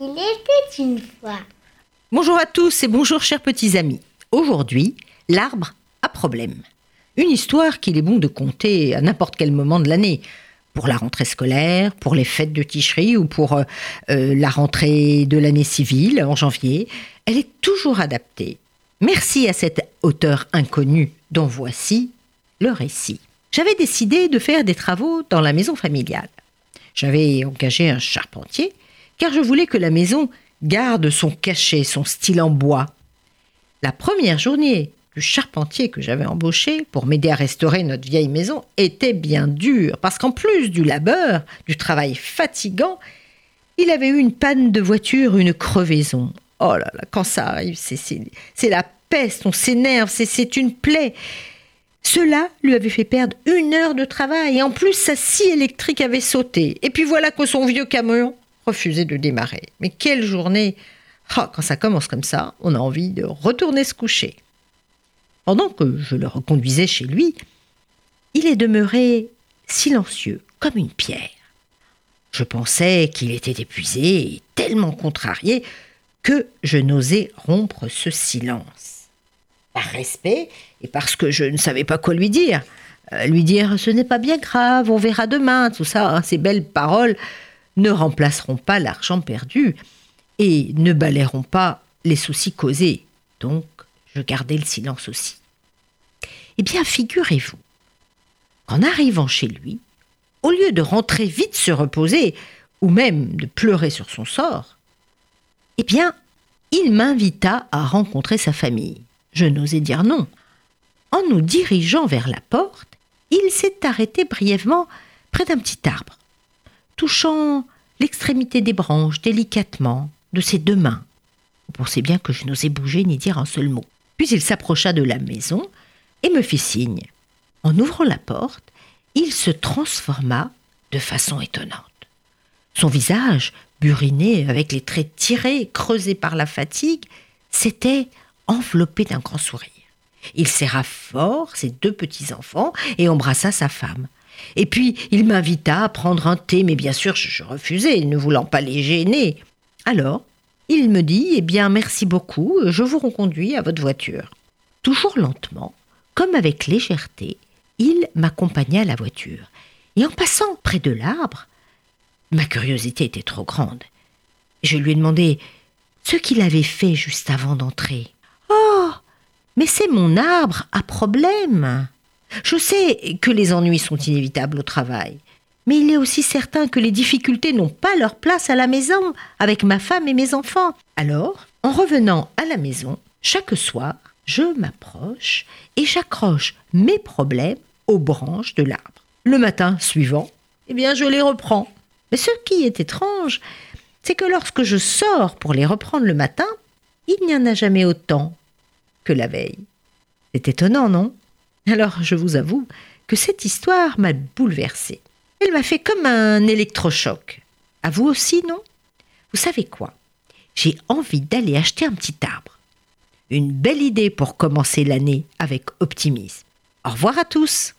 Il était une fois. Bonjour à tous et bonjour chers petits amis. Aujourd'hui, l'arbre à problème. Une histoire qu'il est bon de conter à n'importe quel moment de l'année. Pour la rentrée scolaire, pour les fêtes de Ticherie ou pour euh, euh, la rentrée de l'année civile en janvier, elle est toujours adaptée. Merci à cet auteur inconnu dont voici le récit. J'avais décidé de faire des travaux dans la maison familiale. J'avais engagé un charpentier car je voulais que la maison garde son cachet, son style en bois. La première journée du charpentier que j'avais embauché pour m'aider à restaurer notre vieille maison était bien dure, parce qu'en plus du labeur, du travail fatigant, il avait eu une panne de voiture, une crevaison. Oh là là, quand ça arrive, c'est la peste, on s'énerve, c'est une plaie. Cela lui avait fait perdre une heure de travail, et en plus sa scie électrique avait sauté. Et puis voilà que son vieux camion refusait de démarrer. Mais quelle journée ah, Quand ça commence comme ça, on a envie de retourner se coucher. Pendant que je le reconduisais chez lui, il est demeuré silencieux, comme une pierre. Je pensais qu'il était épuisé et tellement contrarié que je n'osais rompre ce silence. Par respect et parce que je ne savais pas quoi lui dire. Euh, lui dire ce n'est pas bien grave, on verra demain, tout ça, hein, ces belles paroles ne remplaceront pas l'argent perdu et ne balayeront pas les soucis causés. Donc, je gardais le silence aussi. Eh bien, figurez-vous qu'en arrivant chez lui, au lieu de rentrer vite se reposer, ou même de pleurer sur son sort, eh bien, il m'invita à rencontrer sa famille. Je n'osais dire non. En nous dirigeant vers la porte, il s'est arrêté brièvement près d'un petit arbre, touchant l'extrémité des branches délicatement de ses deux mains. Vous pensez bien que je n'osais bouger ni dire un seul mot. Puis il s'approcha de la maison et me fit signe. En ouvrant la porte, il se transforma de façon étonnante. Son visage, buriné avec les traits tirés, creusés par la fatigue, s'était enveloppé d'un grand sourire. Il serra fort ses deux petits-enfants et embrassa sa femme. Et puis il m'invita à prendre un thé, mais bien sûr je refusai, ne voulant pas les gêner. Alors, il me dit Eh bien, merci beaucoup, je vous reconduis à votre voiture. Toujours lentement, comme avec légèreté, il m'accompagna à la voiture. Et en passant près de l'arbre, ma curiosité était trop grande. Je lui ai demandé ce qu'il avait fait juste avant d'entrer. Oh Mais c'est mon arbre à problème je sais que les ennuis sont inévitables au travail, mais il est aussi certain que les difficultés n'ont pas leur place à la maison, avec ma femme et mes enfants. Alors, en revenant à la maison, chaque soir, je m'approche et j'accroche mes problèmes aux branches de l'arbre. Le matin suivant, eh bien, je les reprends. Mais ce qui est étrange, c'est que lorsque je sors pour les reprendre le matin, il n'y en a jamais autant que la veille. C'est étonnant, non? Alors je vous avoue que cette histoire m'a bouleversée. Elle m'a fait comme un électrochoc. À vous aussi, non? Vous savez quoi? J'ai envie d'aller acheter un petit arbre. Une belle idée pour commencer l'année avec optimisme. Au revoir à tous